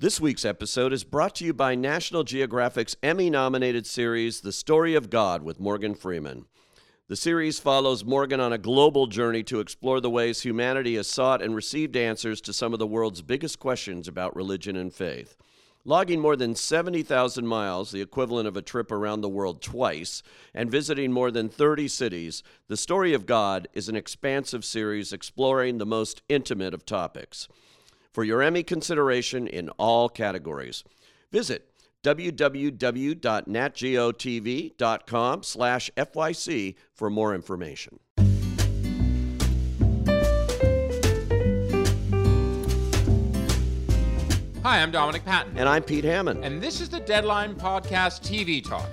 This week's episode is brought to you by National Geographic's Emmy nominated series, The Story of God with Morgan Freeman. The series follows Morgan on a global journey to explore the ways humanity has sought and received answers to some of the world's biggest questions about religion and faith. Logging more than 70,000 miles, the equivalent of a trip around the world twice, and visiting more than 30 cities, The Story of God is an expansive series exploring the most intimate of topics. For your Emmy consideration in all categories, visit www.natgeotv.com slash FYC for more information. Hi, I'm Dominic Patten. And I'm Pete Hammond. And this is the Deadline Podcast TV Talk.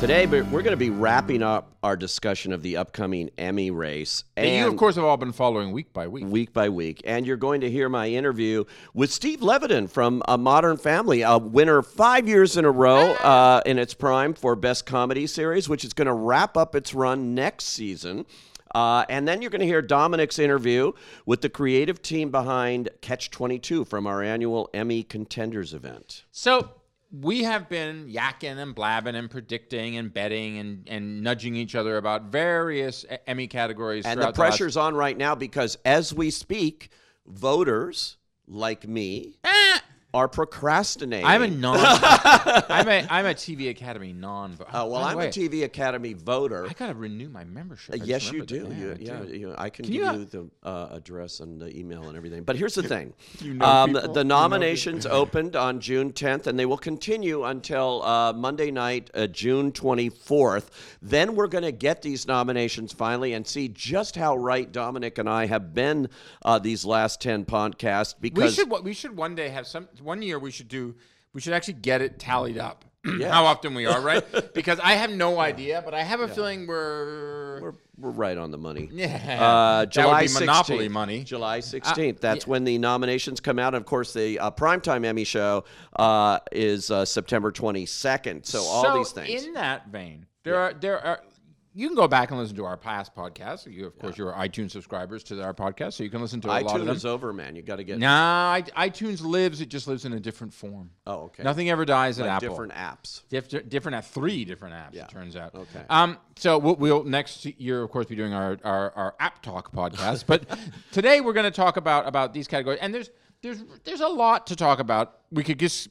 Today, we're going to be wrapping up our discussion of the upcoming Emmy race. And you, of course, have all been following week by week. Week by week. And you're going to hear my interview with Steve Levitan from A Modern Family, a winner five years in a row uh, in its prime for Best Comedy Series, which is going to wrap up its run next season. Uh, and then you're going to hear Dominic's interview with the creative team behind Catch 22 from our annual Emmy Contenders event. So we have been yakking and blabbing and predicting and betting and, and nudging each other about various Emmy categories. And the pressure's the on right now because as we speak, voters like me. Ah! Are procrastinating. I'm a non. I'm a I'm a TV Academy non. Oh well, I'm way, a TV Academy voter. I gotta renew my membership. Uh, yes, you do. You, yeah, you, I can, can give you, you the uh, address and the email and everything. But here's the thing: you know um, the nominations opened on June 10th, and they will continue until uh, Monday night, uh, June 24th. Then we're going to get these nominations finally and see just how right Dominic and I have been uh, these last 10 podcasts. Because we should we should one day have some one year we should do we should actually get it tallied up. Yeah. How often we are, right? because I have no idea, but I have a yeah. feeling we're... we're we're right on the money. Yeah, uh, July that would be monopoly 16th, money. July sixteenth. Uh, That's yeah. when the nominations come out. And Of course, the uh, primetime Emmy show uh, is uh, September twenty second. So, so all these things. In that vein, there are there are you can go back and listen to our past podcasts. You, of course, yeah. you're iTunes subscribers to our podcast, so you can listen to a iTunes lot of them. is over, man. You got to get. Nah, iTunes lives. It just lives in a different form. Oh, okay. Nothing ever dies like at Apple. Different apps. Dif- different at three different apps. Yeah. It turns out. Okay. Um. So we'll, we'll next year, of course, be doing our our, our app talk podcast. but today we're going to talk about about these categories, and there's there's there's a lot to talk about. We could just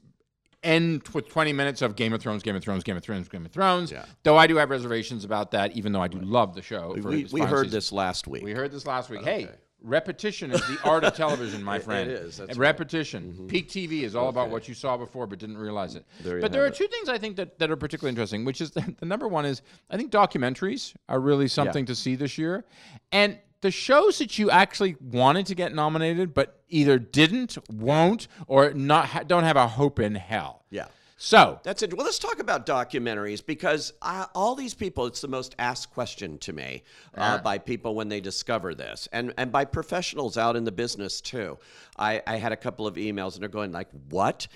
end with 20 minutes of Game of Thrones, Game of Thrones, Game of Thrones, Game of Thrones. Yeah. Though I do have reservations about that, even though I do love the show. We, we heard season. this last week. We heard this last week. Okay. Hey, repetition is the art of television, my friend. It is. That's repetition. Right. Mm-hmm. Peak TV is all okay. about what you saw before but didn't realize it. There but there are two things I think that, that are particularly interesting, which is the, the number one is I think documentaries are really something yeah. to see this year. And the shows that you actually wanted to get nominated but either didn't, won't, or not don't have a hope in hell. Yeah. So that's it. Well, let's talk about documentaries because uh, all these people, it's the most asked question to me uh, by people when they discover this, and and by professionals out in the business too. I, I had a couple of emails, and they're going like, "What?"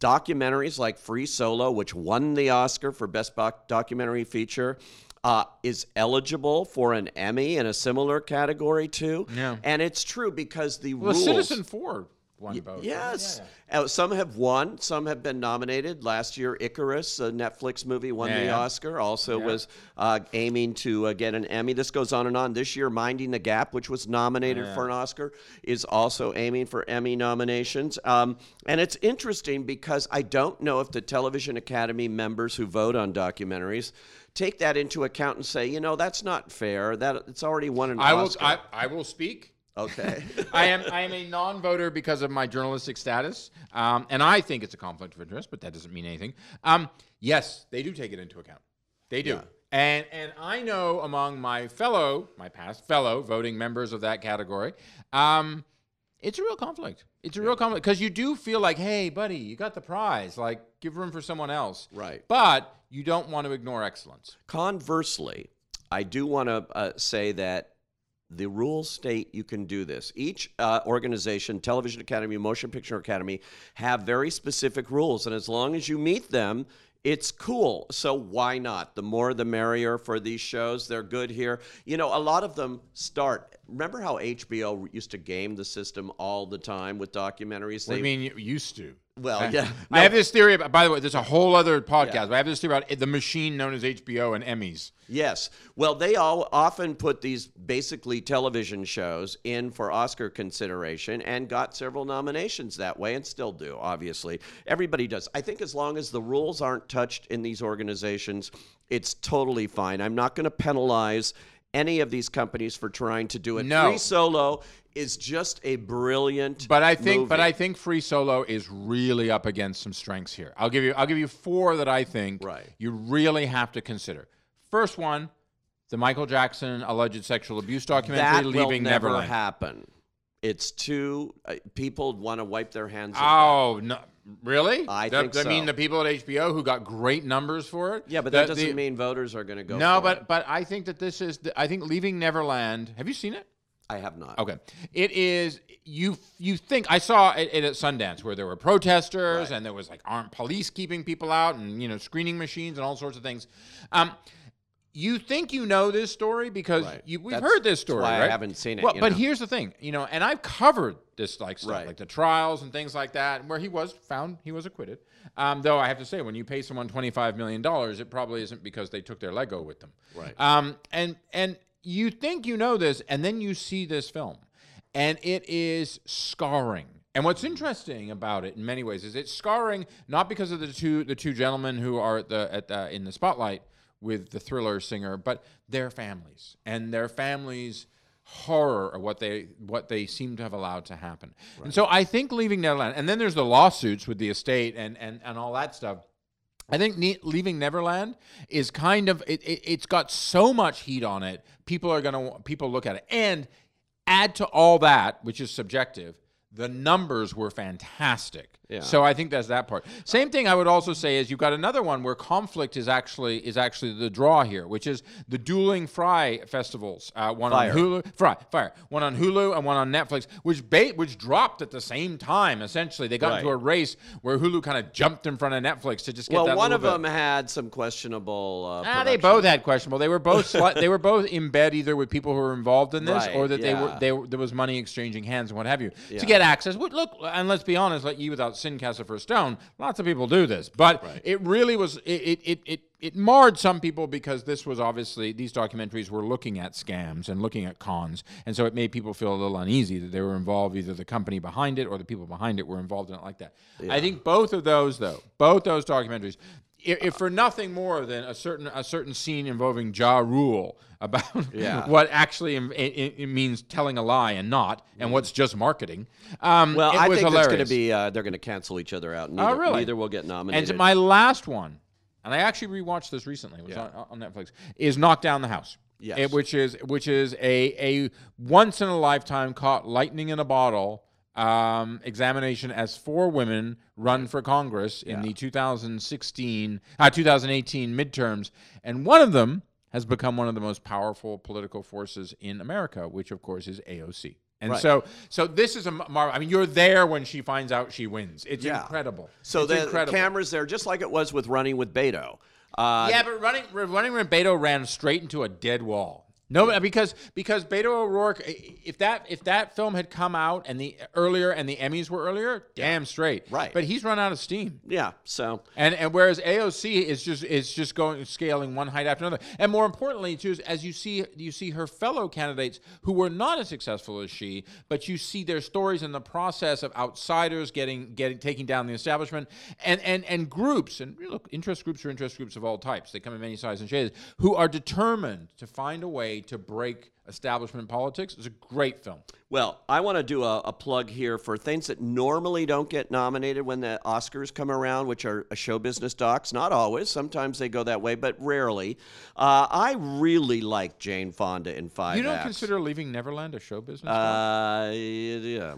Documentaries like Free Solo, which won the Oscar for Best Documentary Feature, uh, is eligible for an Emmy in a similar category too. Yeah. And it's true because the well, rules. Citizenfour won both. Yes. Yeah, yeah. Uh, some have won, some have been nominated. Last year, Icarus, a Netflix movie, won yeah, the Oscar. Also was uh, aiming to uh, get an Emmy. This goes on and on. This year, Minding the Gap, which was nominated for an Oscar, is also aiming for Emmy nominations. Um, and it's interesting because I don't know if the Television Academy members who vote on documentaries take that into account and say, you know, that's not fair. That it's already won an I Oscar. Will, I, I will speak Okay. I am I am a non-voter because of my journalistic status, um, and I think it's a conflict of interest, but that doesn't mean anything. Um, yes, they do take it into account. They do. Yeah. And and I know among my fellow, my past fellow voting members of that category, um, it's a real conflict. It's a yeah. real conflict because you do feel like, hey, buddy, you got the prize. Like, give room for someone else. Right. But you don't want to ignore excellence. Conversely, I do want to uh, say that The rules state you can do this. Each uh, organization, Television Academy, Motion Picture Academy, have very specific rules, and as long as you meet them, it's cool. So why not? The more the merrier for these shows. They're good here. You know, a lot of them start. Remember how HBO used to game the system all the time with documentaries? What do They- you mean you used to? Well, I- yeah. I have this theory. About, by the way, there's a whole other podcast. But I have this theory about the machine known as HBO and Emmys. Yes. Well, they all often put these basically television shows in for Oscar consideration and got several nominations that way and still do, obviously. Everybody does. I think as long as the rules aren't touched in these organizations, it's totally fine. I'm not going to penalize any of these companies for trying to do it. No. Free Solo is just a brilliant But I think, but. I think Free Solo is really up against some strengths here. I'll give you, I'll give you four that I think Right. you really have to consider. First one, the Michael Jackson alleged sexual abuse documentary, that Leaving will never Neverland. happen. It's too uh, people want to wipe their hands. Oh no! Really? I That- think that mean the people at HBO who got great numbers for it? Yeah, but The- that doesn't the- mean voters are going to go. No, but it. but I think that this is. The, I think Leaving Neverland. Have you seen it? I have not. Okay, it is. You you think I saw it, it at Sundance where there were protesters Right. and there was like armed police keeping people out and you know screening machines and all sorts of things. Um, you think you know this story because Right. you, we've That's- heard this story, why I haven't seen it, Well, but know. here's the thing, you know, and I've covered this like stuff, Right. like the trials and things like that, where he was found, he was acquitted. Um, though I have to say, when you pay someone twenty five million dollars, it probably isn't because they took their Lego with them. Right. Um, and and you think you know this, and then you see this film, and it is scarring. And what's interesting about it, in many ways, is it's scarring not because of the two the two gentlemen who are at the at the, in the spotlight with the thriller singer, but their families and their families horror of what they what they seem to have allowed to happen. And so I think leaving Neverland, and then there's the lawsuits with the estate and and and all that stuff. I think ne- leaving Neverland is kind of it, it. It's got so much heat on it. People are gonna people look at it and add to all that, which is subjective. The numbers were fantastic. Yeah. So I think that's that part. Same thing I would also say is you've got another one where conflict is actually is actually the draw here, which is the dueling Fry festivals. Uh, one Fyre. on Hulu, Fry, Fyre. One on Hulu and one on Netflix, which ba- which dropped at the same time. Essentially, they got into a race where Hulu kind of jumped in front of Netflix to just get Well, one of bit. them had some questionable. Uh, Ah, they both had questionable. They were both they were both in bed either with people who were involved in this Right, or that they were they there was money exchanging hands and what have you Yeah. to get access. Look and let's be honest, like you without sin cast the first stone. Lots of people do this, but Right. it really was it it, it it it marred some people because this was obviously these documentaries were looking at scams and looking at cons, and so it made people feel a little uneasy that they were involved, either the company behind it or the people behind it were involved in it like that. I think both of those, though, both those documentaries, if, if for nothing more than a certain a certain scene involving Ja Rule about Yeah. what actually it, it means telling a lie and not, and what's just marketing. Um, Well, I was think hilarious. it's going to be. Uh, they're going to cancel each other out. Neither, Oh, really? Neither will get nominated. And my last one, and I actually rewatched this recently. Was Yeah. on, on Netflix. Is Knock Down the House. Yes. It- which is which is a a once in a lifetime caught lightning in a bottle um, examination as four women run for Congress in Yeah. the 2016 uh, 2018 midterms, and one of them has become one of the most powerful political forces in America, which of course is AOC. And Right. so, so this is a marvel. I mean, you're there when she finds out she wins. It's Yeah. incredible. so it's the incredible. cameras there, just like it was with Running with Beto. Uh, Yeah, but running running when Beto ran straight into a dead wall. No, because because Beto O'Rourke, if that if that film had come out and the earlier and the Emmys were earlier, damn straight. Right. But he's run out of steam. yeah. So And and whereas AOC is just is just going scaling one height after another, and more importantly, too, is as you see you see her fellow candidates who were not as successful as she, but you see their stories in the process of outsiders getting getting taking down the establishment, and and and groups and look interest groups are interest groups of all types. They come in many sizes and shades who are determined to find a way to break establishment politics. It's a great film. Well, I want to do a, a plug here for things that normally don't get nominated when the Oscars come around, which are show business docs. Not always. Sometimes they go that way, but rarely. Uh, I really like Jane Fonda in Five You don't Acts. consider Leaving Neverland a show business? doc? Uh, yeah.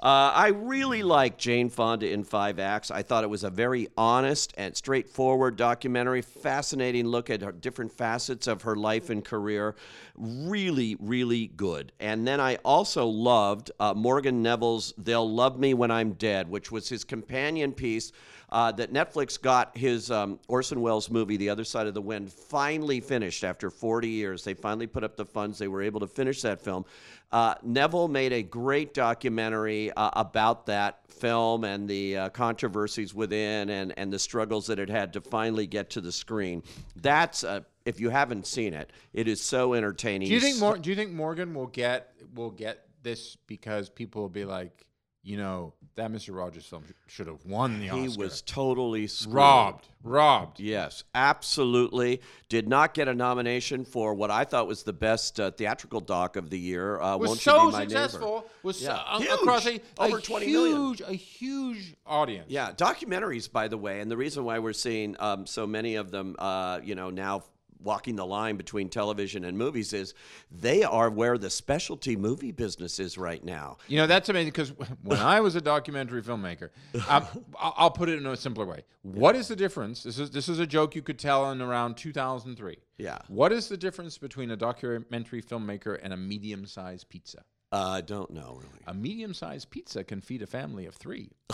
Uh, I really like Jane Fonda in Five Acts. I thought it was a very honest and straightforward documentary, fascinating look at different facets of her life and career. Really, really good. And then I also loved uh, Morgan Neville's They'll Love Me When I'm Dead, which was his companion piece uh, that Netflix got his um, Orson Welles movie, The Other Side of the Wind, finally finished after 40 years. They finally put up the funds. They were able to finish that film. Uh, Neville made a great documentary uh, about that film and the uh, controversies within and, and the struggles that it had to finally get to the screen. That's a if you haven't seen it, it is so entertaining. Do you think Mor- Do you think Morgan will get will get this because people will be like, you know, that Mr. Rogers film should have won the Oscar. He was totally screwed. robbed, robbed. Yes, absolutely. Did not get a nomination for what I thought was the best uh, theatrical doc of the year. Uh, Was Won't so You Be My successful. Neighbor? Was Yeah. uh, Huge. across a, Over a 20 huge, million. a huge audience. Yeah, documentaries, by the way, and the reason why we're seeing um, so many of them, uh, you know, now walking the line between television and movies is they are where the specialty movie business is right now. You know, that's amazing because when I was a documentary filmmaker, um, I'll put it in a simpler way. What is the difference? This is this is a joke you could tell in around 2003. Yeah. What is the difference between a documentary filmmaker and a medium-sized pizza? Uh, I don't know really. A medium-sized pizza can feed a family of three.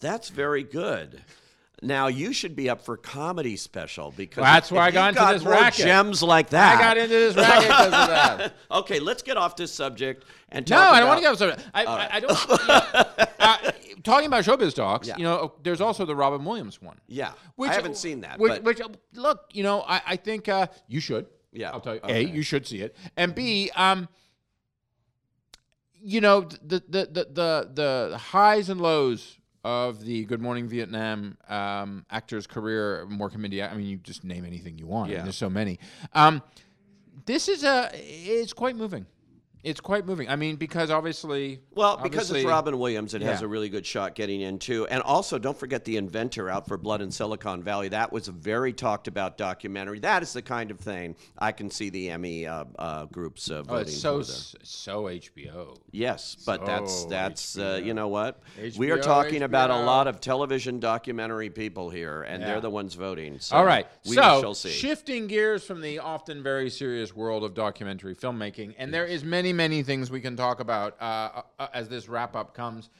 That's very good. Now you should be up for comedy special because Well, that's why I got into got this racket. gems like that. I got into this racket because of that. okay, let's get off this subject and No, talk I don't want to about- get upset. I, I, I don't. you know, uh, talking about showbiz docs, Yeah. you know, there's also the Robin Williams one. Yeah, Which, I haven't seen that, Which, but which look, you know, I, I think uh, you should. Yeah, I'll tell you. okay. A, you should see it, and B, um, you know, the the the the, the highs and lows of the Good Morning Vietnam um, actor's career, more comedy. I mean, you just name anything you want. Yeah. there's so many. Um, this is a. It's quite moving. It's quite moving. I mean, because obviously, Well, because it's Robin Williams, it has a really good shot getting into. And also, don't forget The Inventor out for Blood in Silicon Valley. That was a very talked about documentary. That is the kind of thing I can see the Emmy uh, uh, groups uh, Oh, voting it's so for. there. s- so HBO. Yes, but that's So that's uh, you know what we are HBO, talking about a lot of television documentary people here, and Yeah. they're the ones voting. So All right. we so shall see. shifting gears from the often very serious world of documentary filmmaking, and there is many, many things we can talk about uh, uh, as this wrap up comes.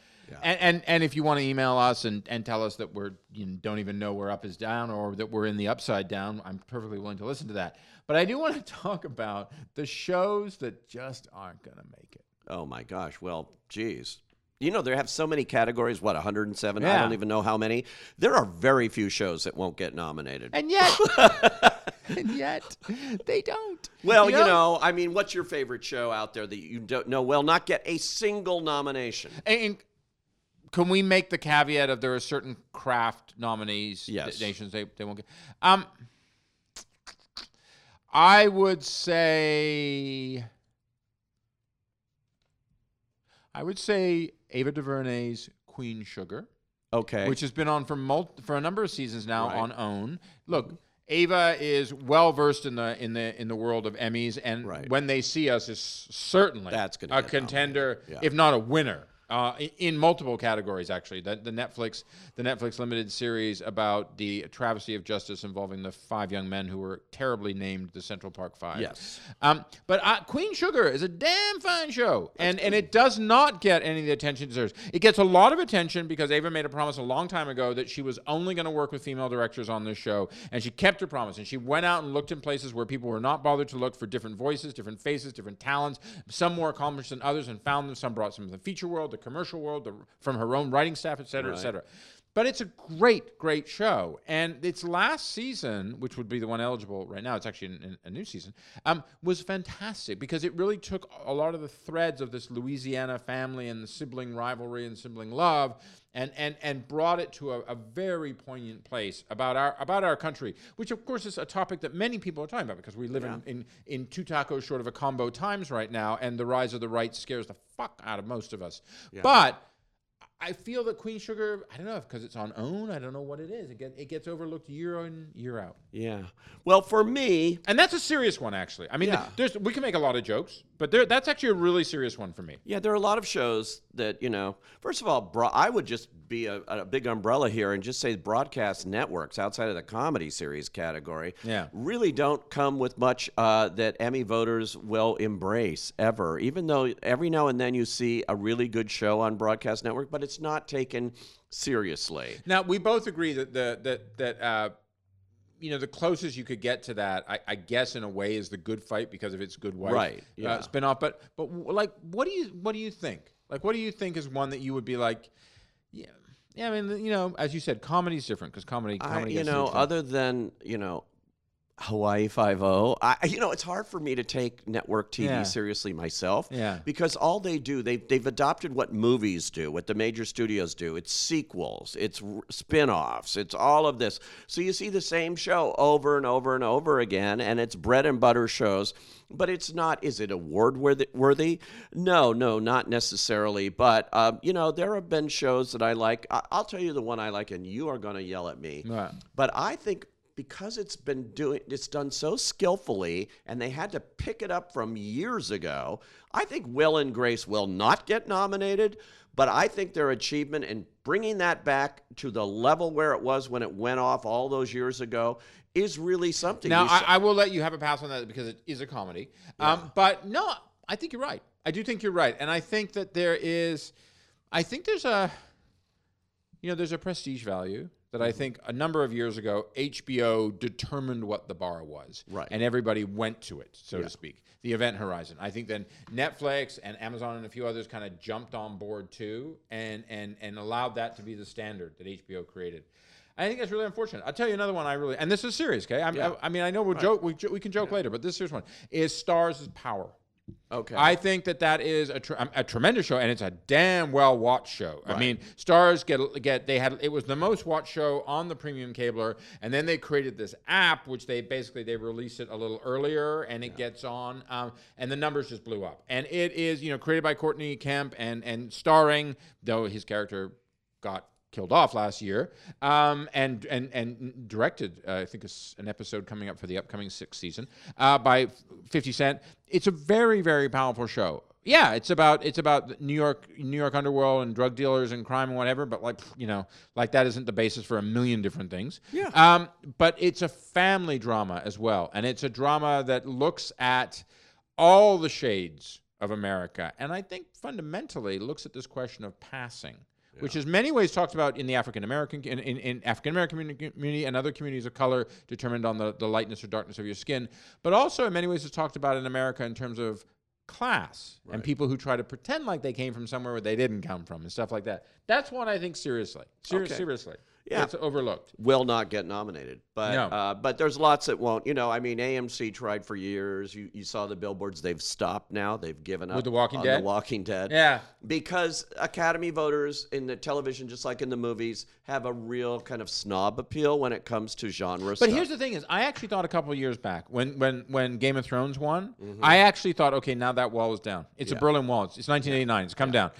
And, and and if you want to email us and, and tell us that we're you don't even know where up is down or that we're in the upside down, I'm perfectly willing to listen to that. But I do want to talk about the shows that just aren't going to make it. Oh my gosh. Well, geez. You know, they have so many categories. What, 107? I don't even know how many. There are very few shows that won't get nominated. And yet, and yet, they don't. well, you know? I mean, what's your favorite show out there that you don't know will not get a single nomination? And, and can we make the caveat of there are certain craft nominees, Yes. nations they, they won't get? Um, I would say, I would say Ava DuVernay's Queen Sugar, Okay. which has been on for mul- for a number of seasons now Right. on OWN. Look. Ava is well versed in the in the in the world of Emmys, and Right. when they see us, is certainly That's gonna a contender, Yeah. if not a winner, uh, in multiple categories. Actually, the, the Netflix the Netflix limited series about the travesty of justice involving the five young men who were terribly named the Central Park Five. Yes. Um, but uh, Queen Sugar is a damn fine show, and and it does not get any of the attention it deserves. It gets a lot of attention because Ava made a promise a long time ago that she was only going to work with female directors on this show, and she kept her promise. And she went out and looked in places where people were not bothered to look for different voices, different faces, different talents. Some more accomplished than others, and found them. Some brought some of the feature world, the commercial world, the, from her own writing staff, et cetera, et cetera. But it's a great, great show. And its last season, which would be the one eligible right now, it's actually in, in a new season, um, was fantastic because it really took a lot of the threads of this Louisiana family and the sibling rivalry and sibling love and, and, and brought it to a, a very poignant place about our about our country, which of course is a topic that many people are talking about because we live in, in, in two tacos short of a combo times right now, and the rise of the right scares the fuck out of most of us. But I feel that Queen Sugar, I don't know because it's on OWN. I don't know what it is. It, get, it gets overlooked year in, year out. Yeah. Well, for me, And that's a serious one, actually. I mean, Yeah. there's we can make a lot of jokes, but there, that's actually a really serious one for me. yeah, there are a lot of shows that, you know, first of all, bro- I would just be a, a big umbrella here and just say broadcast networks outside of the comedy series category Yeah. really don't come with much uh, that Emmy voters will embrace ever, even though every now and then you see a really good show on broadcast network, but it's not taken seriously. Now we both agree that the that that uh, you know the closest you could get to that, I, I guess in a way, is the Good Fight because of its Good Wife Right, yeah. uh, spinoff. But but like, what do you what do you think? Like, what do you think is one that you would be like? Yeah, yeah. I mean, you know, as you said, comedy's different because comedy, I, you know, other than you know, Hawaii Five O, I you know, it's hard for me to take network TV Yeah. seriously myself. Yeah. Because all they do, they they've adopted what movies do, what the major studios do. It's sequels, it's r- spin-offs, it's all of this. So you see the same show over and over and over again, and it's bread and butter shows. But it's not. Is it award worthy? No, no, not necessarily. But um, you know, there have been shows that I like. I- I'll tell you the one I like, and you are going to yell at me. Right. But I think because it's been doing it's done so skillfully and they had to pick it up from years ago, I think Will and Grace will not get nominated, but I think their achievement in bringing that back to the level where it was when it went off all those years ago is really something. Now, I, I will let you have a pass on that because it is a comedy. Um, but no, I think you're right. I do think you're right, and I think that there is, I think there's a, you know, there's a prestige value that Mm-hmm. I think a number of years ago HBO determined what the bar was, Right. and everybody went to it, so Yeah. to speak. The event horizon. I think then Netflix and Amazon and a few others kind of jumped on board too, and and and allowed that to be the standard that HBO created. I think that's really unfortunate. I'll tell you another one I really, and this is serious, okay? I'm, Yeah. I, I mean, I know we'll joke, we, we can joke later, but this serious one is Starz' Power. Okay. I think that that is a, tr- a tremendous show, and it's a damn well watched show. I mean, Starz get get they had it was the most watched show on the premium cabler, and then they created this app, which they basically they released it a little earlier, and it gets on, um, and the numbers just blew up. And it is you know created by Courtney Kemp and and starring though his character got killed off last year, um, and and and directed. Uh, I think it's an episode coming up for the upcoming sixth season uh, by Fifty Cent. It's a very very powerful show. Yeah, it's about it's about New York New York underworld and drug dealers and crime and whatever. But like you know, like that isn't the basis for a million different things. Yeah. Um, but it's a family drama as well, and it's a drama that looks at all the shades of America, and I think fundamentally looks at this question of passing which is many ways talked about in the African American in, in, in African American community and other communities of color, determined on the, the lightness or darkness of your skin, but also in many ways is talked about in America in terms of class and people who try to pretend like they came from somewhere where they didn't come from and stuff like that. That's one I think seriously, Ser- Okay. seriously, Yeah. it's overlooked. will not get nominated. But No. uh, but there's lots that won't. You know, I mean, AMC tried for years. You, you saw the billboards. They've stopped now. They've given up The Walking on Dead? The Walking Dead. Yeah. Because Academy voters in the television, just like in the movies, have a real kind of snob appeal when it comes to genre But stuff. here's the thing: is I actually thought a couple of years back when when when Game of Thrones won, Mm-hmm. I actually thought, okay, now that wall is down. It's a Berlin Wall. It's, it's 1989. It's come down,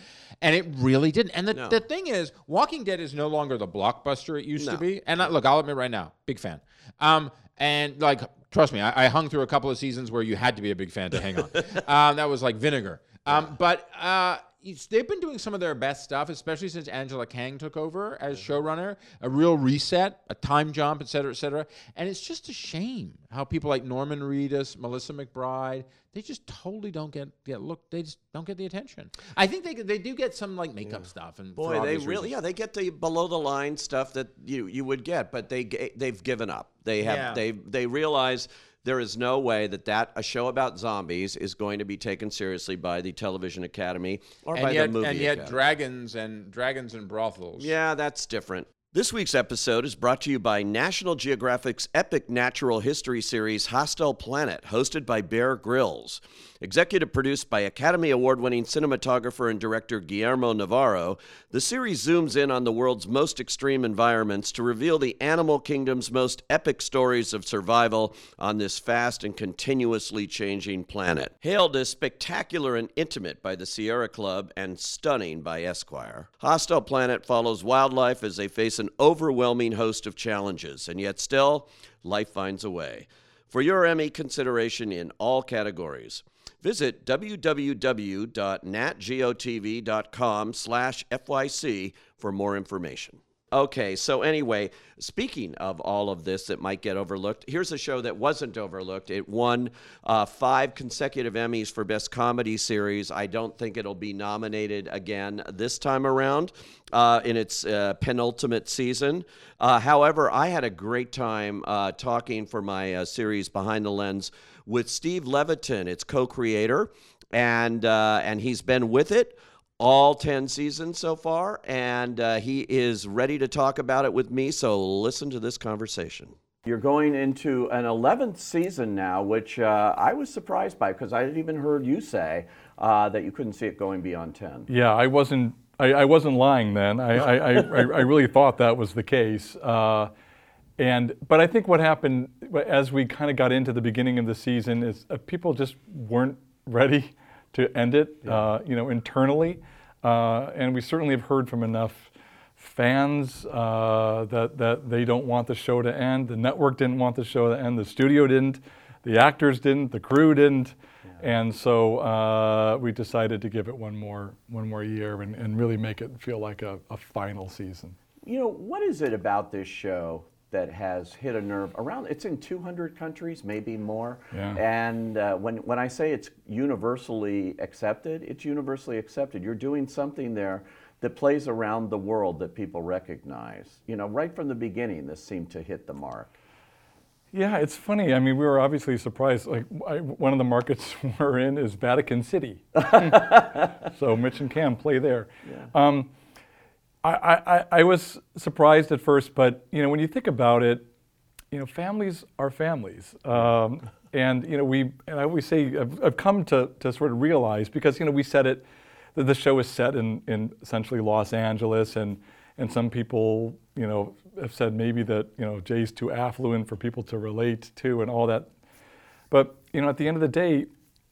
and it really didn't. And the, No. the thing is, Walking Dead is no longer the blockbuster it used No. to be. And I, look, I'll admit right now, big fan. Um, and like, trust me, I, I hung through a couple of seasons where you had to be a big fan to hang on. um, that was like vinegar. Um, but uh, they've been doing some of their best stuff, especially since Angela Kang took over as showrunner. A real reset, a time jump, et cetera, et cetera. And it's just a shame how people like Norman Reedus, Melissa McBride, they just totally don't get get look. They just don't get the attention. I think they they do get some like makeup stuff and Boy, they really reasons. yeah they get the below the line stuff that you you would get, but they they've given up. They have Yeah. they they realize there is no way that that a show about zombies is going to be taken seriously by the Television Academy or by and yet the movie and yet Academy. dragons and dragons and brothels. yeah, that's different. This week's episode is brought to you by National Geographic's epic natural history series Hostile Planet, hosted by Bear Grylls. Executive produced by Academy Award winning cinematographer and director Guillermo Navarro, the series zooms in on the world's most extreme environments to reveal the animal kingdom's most epic stories of survival on this fast and continuously changing planet. Hailed as spectacular and intimate by the Sierra Club and stunning by Esquire, Hostile Planet follows wildlife as they face an overwhelming host of challenges, and yet still, life finds a way. For your Emmy consideration in all categories, visit www.natgeotv.com slash FYC for more information. Okay, so anyway, speaking of all of this that might get overlooked, here's a show that wasn't overlooked. It won uh, five consecutive Emmys for Best Comedy Series. I don't think it'll be nominated again this time around uh, in its uh, penultimate season. Uh, however, I had a great time uh, talking for my uh, series Behind the Lens with Steve Levitan, its co-creator, and and he's been with it all 10 seasons so far, and uh, he is ready to talk about it with me. So listen to this conversation. You're going into an 11th season now, which uh, I was surprised by because I had even heard you say uh, that you couldn't see it going beyond 10. Yeah, I wasn't. I, I wasn't lying then. I, I, I, I, really thought that was the case. Uh, and but I think what happened as we kind of got into the beginning of the season is uh, people just weren't ready to end it, yeah. uh, you know, internally. Uh, and we certainly have heard from enough fans uh, that, that they don't want the show to end. The network didn't want the show to end. The studio didn't. The actors didn't. The crew didn't. Yeah. And so uh, we decided to give it one more, one more year and, and really make it feel like a, a final season. You know, what is it about this show that has hit a nerve around it's in 200 countries maybe more. Yeah. and uh, when, when i say it's universally accepted it's universally accepted. You're doing something there that plays around the world that people recognize. You know right from the beginning this seemed to hit the mark. Yeah it's funny. I mean we were obviously surprised. Like I, one of the markets we're in is vatican city. So mitch and cam play there. Yeah. um, I, I, I was surprised at first, but you know when you think about it, you know families are families, um, and you know we and I always say I've, I've, come to, to sort of realize because you know we said it that the show is set in, in essentially Los Angeles, and and some people you know have said maybe that you know Jay's too affluent for people to relate to and all that, but you know at the end of the day,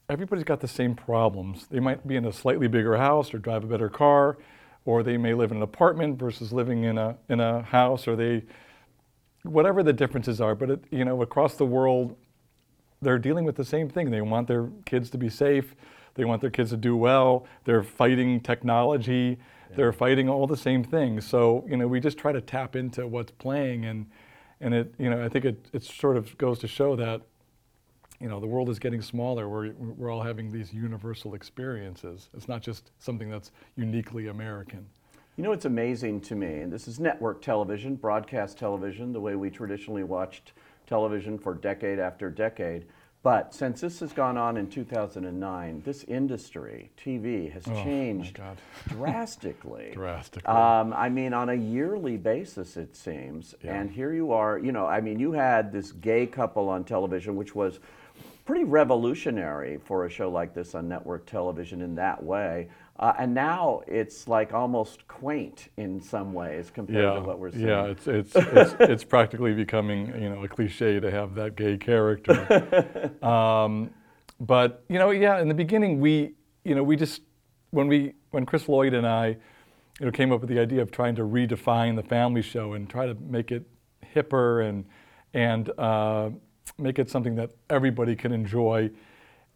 everybody's got the same problems. They might be in a slightly bigger house or drive a better car or they may live in an apartment versus living in a in a house, or they whatever the differences are. But it, you know, across the world, they're dealing with the same thing. They want their kids to be safe. They want their kids to do well. They're fighting technology. Yeah. They're fighting all the same things. So you know, we just try to tap into what's playing, and and it you know, I think it it sort of goes to show that you know, the world is getting smaller. We're, we're all having these universal experiences. It's not just something that's uniquely American. You know, it's amazing to me, and this is network television, broadcast television, the way we traditionally watched television for decade after decade. But since this has gone on in 2009, this industry, TV, has oh, changed drastically. drastically. Um, I mean, on a yearly basis, it seems. Yeah. And here you are, you know, I mean, you had this gay couple on television, which was pretty revolutionary for a show like this on network television in that way. Uh, and now it's like almost quaint in some ways compared yeah, to what we're seeing. Yeah, it's it's, it's, it's practically becoming you know a cliche to have that gay character. um, but you know, yeah, in the beginning we you know we just when we when Chris Lloyd and I you know came up with the idea of trying to redefine the family show and try to make it hipper and and uh, make it something that everybody can enjoy.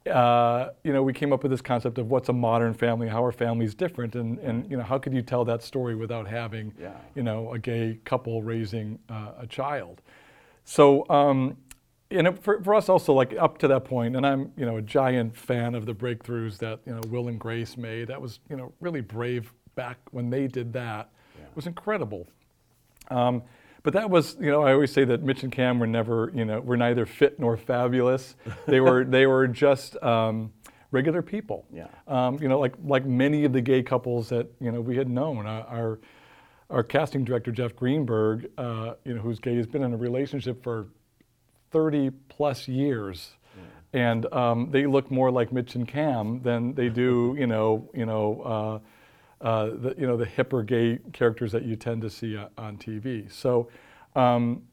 Uh, you know, we came up with this concept of what's a modern family, how are families different, and, and you know, how could you tell that story without having, yeah. you know, a gay couple raising uh, a child? So, um, you know, for, for us also, like up to that point, and I'm, you know, a giant fan of the breakthroughs that, you know, Will and Grace made. That was, you know, really brave back when they did that. Yeah. It was incredible. Um, but that was, you know, I always say that Mitch and Cam were never, you know, were neither fit nor fabulous. They were, they were just um, regular people. Yeah. Um, you know, like like many of the gay couples that you know we had known. Our, our casting director Jeff Greenberg, uh, you know, who's gay, has been in a relationship for 30 plus years, and um, they look more like Mitch and Cam than they do, you know, you know, uh, uh, the, you know, the hipper gay characters that you tend to see uh, on TV. So. Um,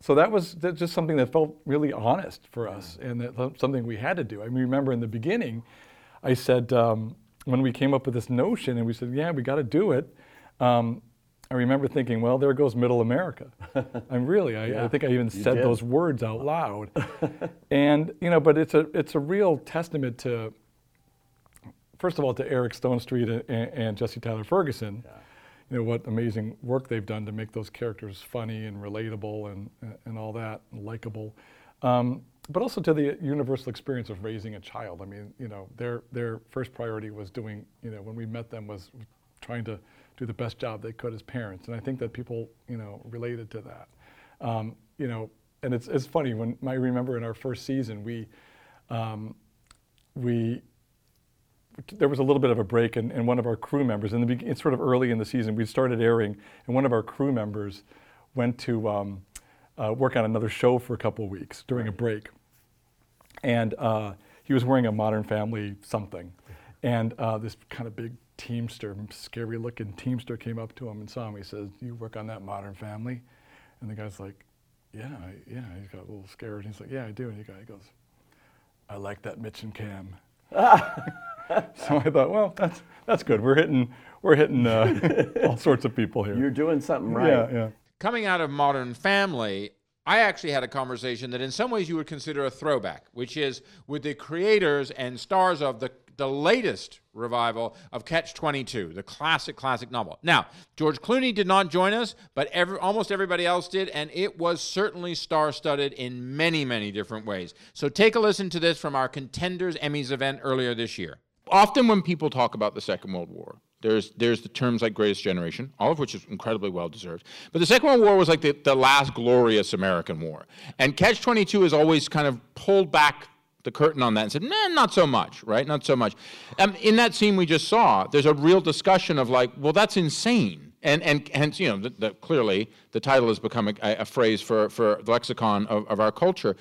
so that was just something that felt really honest for us, and that, something we had to do. I mean, remember in the beginning, I said um, when we came up with this notion, and we said, "Yeah, we got to do it." Um, I remember thinking, "Well, there goes Middle America." I'm really, I, yeah, I, think I even said did. those words out loud, and you know, but it's a it's a real testament to, first of all, to Eric Stonestreet and, and Jesse Tyler Ferguson. Yeah you know what amazing work they've done to make those characters funny and relatable and and all that likable. Um, but also to the universal experience of raising a child. I mean, you know, their their first priority was doing, you know, when we met them was trying to do the best job they could as parents, and I think that people, you know, related to that. Um, you know, and it's it's funny when I remember in our first season we um, we there was a little bit of a break, and, and one of our crew members, in the it's sort of early in the season, we started airing, and one of our crew members went to um, uh, work on another show for a couple of weeks during a break, and uh, he was wearing a Modern Family something, and uh, this kind of big Teamster, scary-looking Teamster, came up to him and saw him. He says, "You work on that Modern Family?" And the guy's like, "Yeah, I, yeah." He's got a little scared. He's like, "Yeah, I do." And the guy goes, "I like that Mitch and Cam." so I thought, well, that's that's good. We're hitting we're hitting uh, all sorts of people here. You're doing something right. Yeah, yeah. Coming out of Modern Family, I actually had a conversation that in some ways you would consider a throwback, which is with the creators and stars of the the latest revival of Catch 22, the classic, classic novel. Now, George Clooney did not join us, but every, almost everybody else did, and it was certainly star studded in many, many different ways. So take a listen to this from our Contenders Emmys event earlier this year. Often, when people talk about the Second World War, there's, there's the terms like greatest generation, all of which is incredibly well deserved. But the Second World War was like the, the last glorious American war. And Catch 22 has always kind of pulled back the curtain on that and said, nah, not so much, right? Not so much. Um, in that scene we just saw, there's a real discussion of like, well, that's insane. And, and hence, you know, the, the, clearly the title has become a, a phrase for, for the lexicon of, of our culture.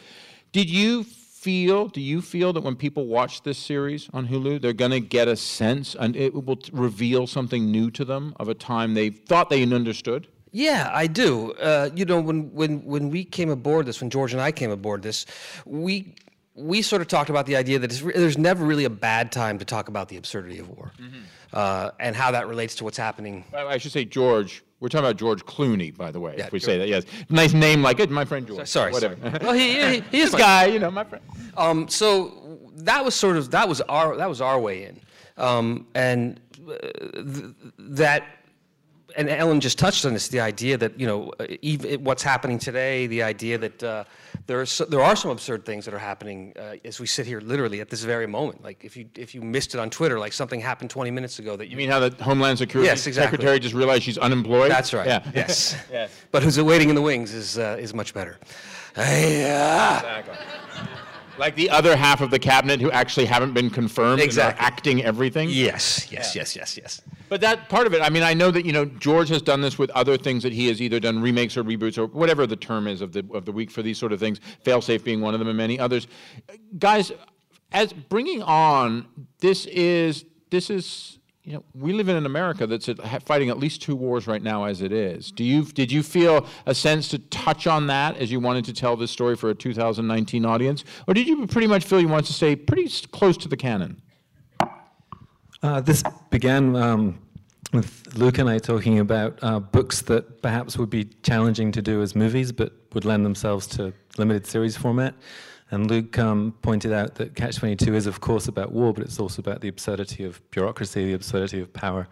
Did you feel, do you feel that when people watch this series on Hulu, they're going to get a sense and it will reveal something new to them of a time they thought they understood? Yeah, I do. Uh, you know, when, when, when we came aboard this, when George and I came aboard this, we we sort of talked about the idea that there's never really a bad time to talk about the absurdity of war mm-hmm. uh, and how that relates to what's happening. I should say George. We're talking about George Clooney, by the way. Yeah, if we George. say that, yes, nice name like it. My friend George. Sorry, whatever. Sorry. well, he, he, he is guy, you know, my friend. Um, so that was sort of that was our that was our way in, um, and uh, th- that and Ellen just touched on this, the idea that, you know, even what's happening today, the idea that uh, there, are so, there are some absurd things that are happening uh, as we sit here literally at this very moment. Like if you, if you missed it on Twitter, like something happened 20 minutes ago that you... You mean how the Homeland Security yes, exactly. Secretary just realized she's unemployed? That's right, yeah. yes. yes. But who's waiting in the wings is, uh, is much better. Exactly like the other half of the cabinet who actually haven't been confirmed exactly. and are acting everything. Yes, yes, yeah. yes, yes, yes. But that part of it, I mean, I know that you know George has done this with other things that he has either done remakes or reboots or whatever the term is of the of the week for these sort of things. Failsafe being one of them, and many others. Guys, as bringing on this is this is you know we live in an America that's fighting at least two wars right now as it is. Do you did you feel a sense to touch on that as you wanted to tell this story for a 2019 audience, or did you pretty much feel you wanted to stay pretty close to the canon? Uh, this began um, with Luke and I talking about uh, books that perhaps would be challenging to do as movies, but would lend themselves to limited series format. And Luke um, pointed out that Catch 22 is, of course, about war, but it's also about the absurdity of bureaucracy, the absurdity of power,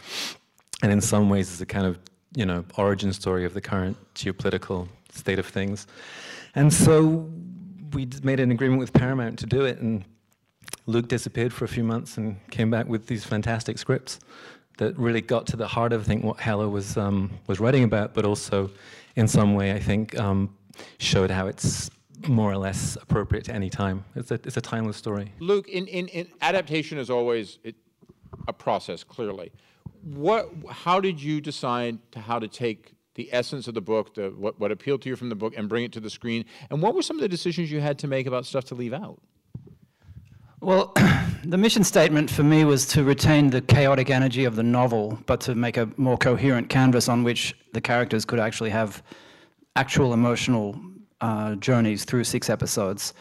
and in some ways is a kind of you know origin story of the current geopolitical state of things. And so we made an agreement with Paramount to do it, and Luke disappeared for a few months and came back with these fantastic scripts that really got to the heart of I think what Heller was um, was writing about, but also in some way I think um, showed how it's more or less appropriate to any time. It's a it's a timeless story. Luke, in, in, in adaptation is always it, a process. Clearly, what? How did you decide to how to take the essence of the book, the, what, what appealed to you from the book, and bring it to the screen? And what were some of the decisions you had to make about stuff to leave out? Well, the mission statement for me was to retain the chaotic energy of the novel, but to make a more coherent canvas on which the characters could actually have actual emotional uh, journeys through six episodes.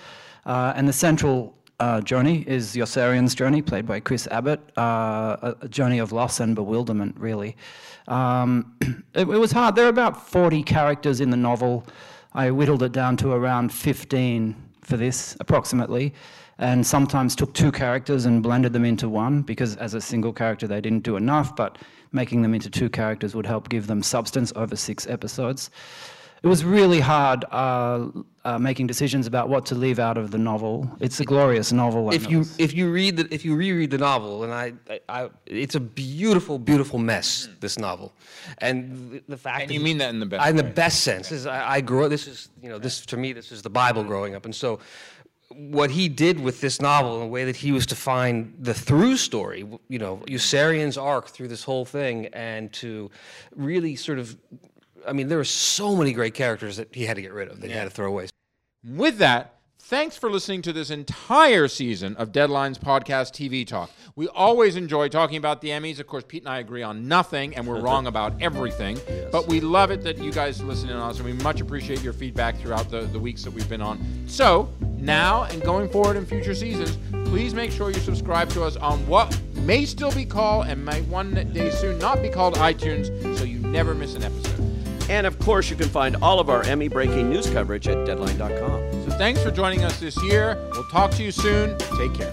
Uh, and the central uh, journey is Yossarian's journey, played by Chris Abbott, uh, a, journey of loss and bewilderment, really. Um, it, it, was hard. There are about 40 characters in the novel. I whittled it down to around 15 for this, approximately and sometimes took two characters and blended them into one because as a single character they didn't do enough, but making them into two characters would help give them substance over six episodes. It was really hard uh, uh, making decisions about what to leave out of the novel. It's a glorious novel. If you if you read the, if you reread the novel, and I, I, I, it's a beautiful, beautiful mess. This novel, and the, the fact. And you mean that in the best. In the best sense. This is, I, I grew. This is you know this to me. This is the Bible growing up, and so what he did with this novel, in the way that he was to find the through story, you know, Yossarian's arc through this whole thing, and to really sort of, I mean, there were so many great characters that he had to get rid of, that yeah. he had to throw away. With that, Thanks for listening to this entire season of Deadline's podcast TV Talk. We always enjoy talking about the Emmys. Of course, Pete and I agree on nothing, and we're wrong about everything. Yes. But we love it that you guys listen in on us, and we much appreciate your feedback throughout the, the weeks that we've been on. So, now and going forward in future seasons, please make sure you subscribe to us on what may still be called and may one day soon not be called iTunes, so you never miss an episode. And of course, you can find all of our Emmy breaking news coverage at deadline.com. So thanks for joining us this year. We'll talk to you soon. Take care.